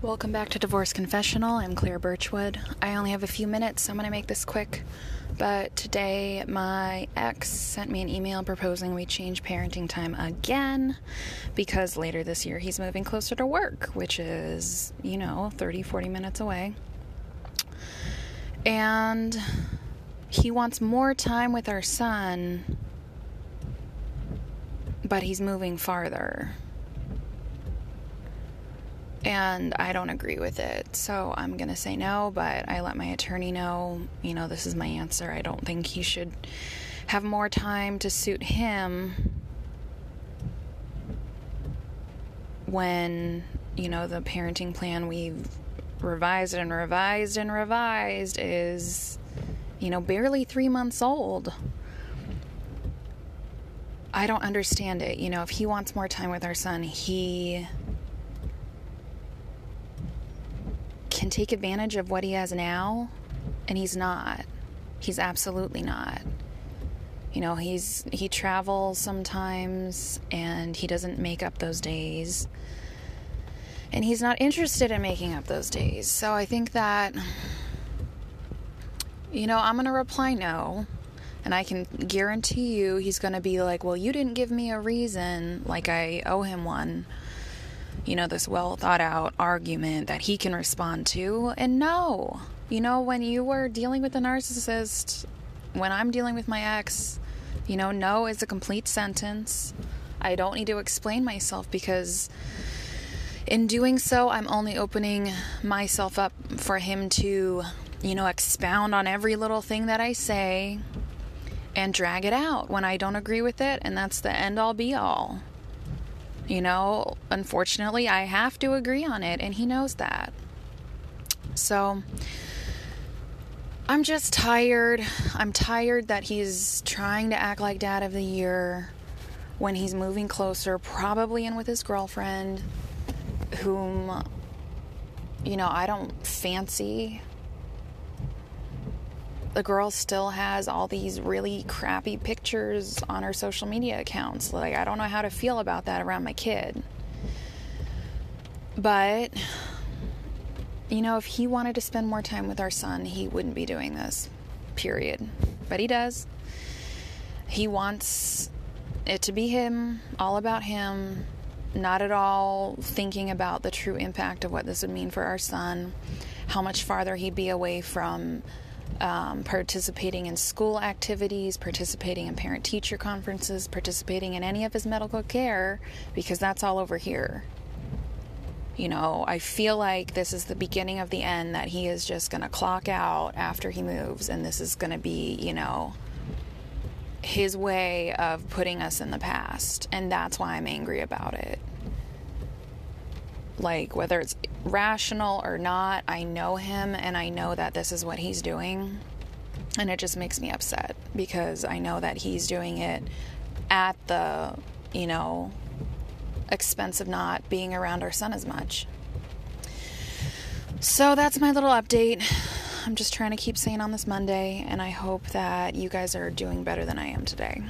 Welcome back to Divorce Confessional. I'm Claire Birchwood. I only have a few minutes, so I'm going to make this quick. But today, my ex sent me an email proposing we change parenting time again because later this year he's moving closer to work, which is, you know, 30, 40 minutes away. And he wants more time with our son, but he's moving farther and I don't agree with it. So I'm going to say no, but I let my attorney know, you know, this is my answer. I don't think he should have more time to suit him when, you know, the parenting plan we've revised and revised and revised is, you know, barely three months old. I don't understand it. You know, if he wants more time with our son, he can take advantage of what he has now, and he's not. He's absolutely not. You know, he's he travels sometimes and he doesn't make up those days. And he's not interested in making up those days. So I think that you know, I'm going to reply no. And I can guarantee you he's going to be like, "Well, you didn't give me a reason like I owe him one." You know, this well thought out argument that he can respond to. And no, you know, when you were dealing with a narcissist, when I'm dealing with my ex, you know, no is a complete sentence. I don't need to explain myself because in doing so, I'm only opening myself up for him to, you know, expound on every little thing that I say and drag it out when I don't agree with it, and that's the end all be all. You know, unfortunately, I have to agree on it, and he knows that. So, I'm just tired. I'm tired that he's trying to act like dad of the year when he's moving closer, probably in with his girlfriend, whom, you know, I don't fancy the girl still has all these really crappy pictures on her social media accounts. Like, I don't know how to feel about that around my kid. But, you know, if he wanted to spend more time with our son, he wouldn't be doing this, period. But he does. He wants it to be him, all about him, not at all thinking about the true impact of what this would mean for our son, how much farther he'd be away from um, participating in school activities, participating in parent teacher conferences, participating in any of his medical care, because that's all over here. You know, I feel like this is the beginning of the end that he is just going to clock out after he moves, and this is going to be, you know, his way of putting us in the past. And that's why I'm angry about it. Like, whether it's rational or not, I know him and I know that this is what he's doing. And it just makes me upset because I know that he's doing it at the, you know, expense of not being around our son as much. So that's my little update. I'm just trying to keep sane on this Monday, and I hope that you guys are doing better than I am today.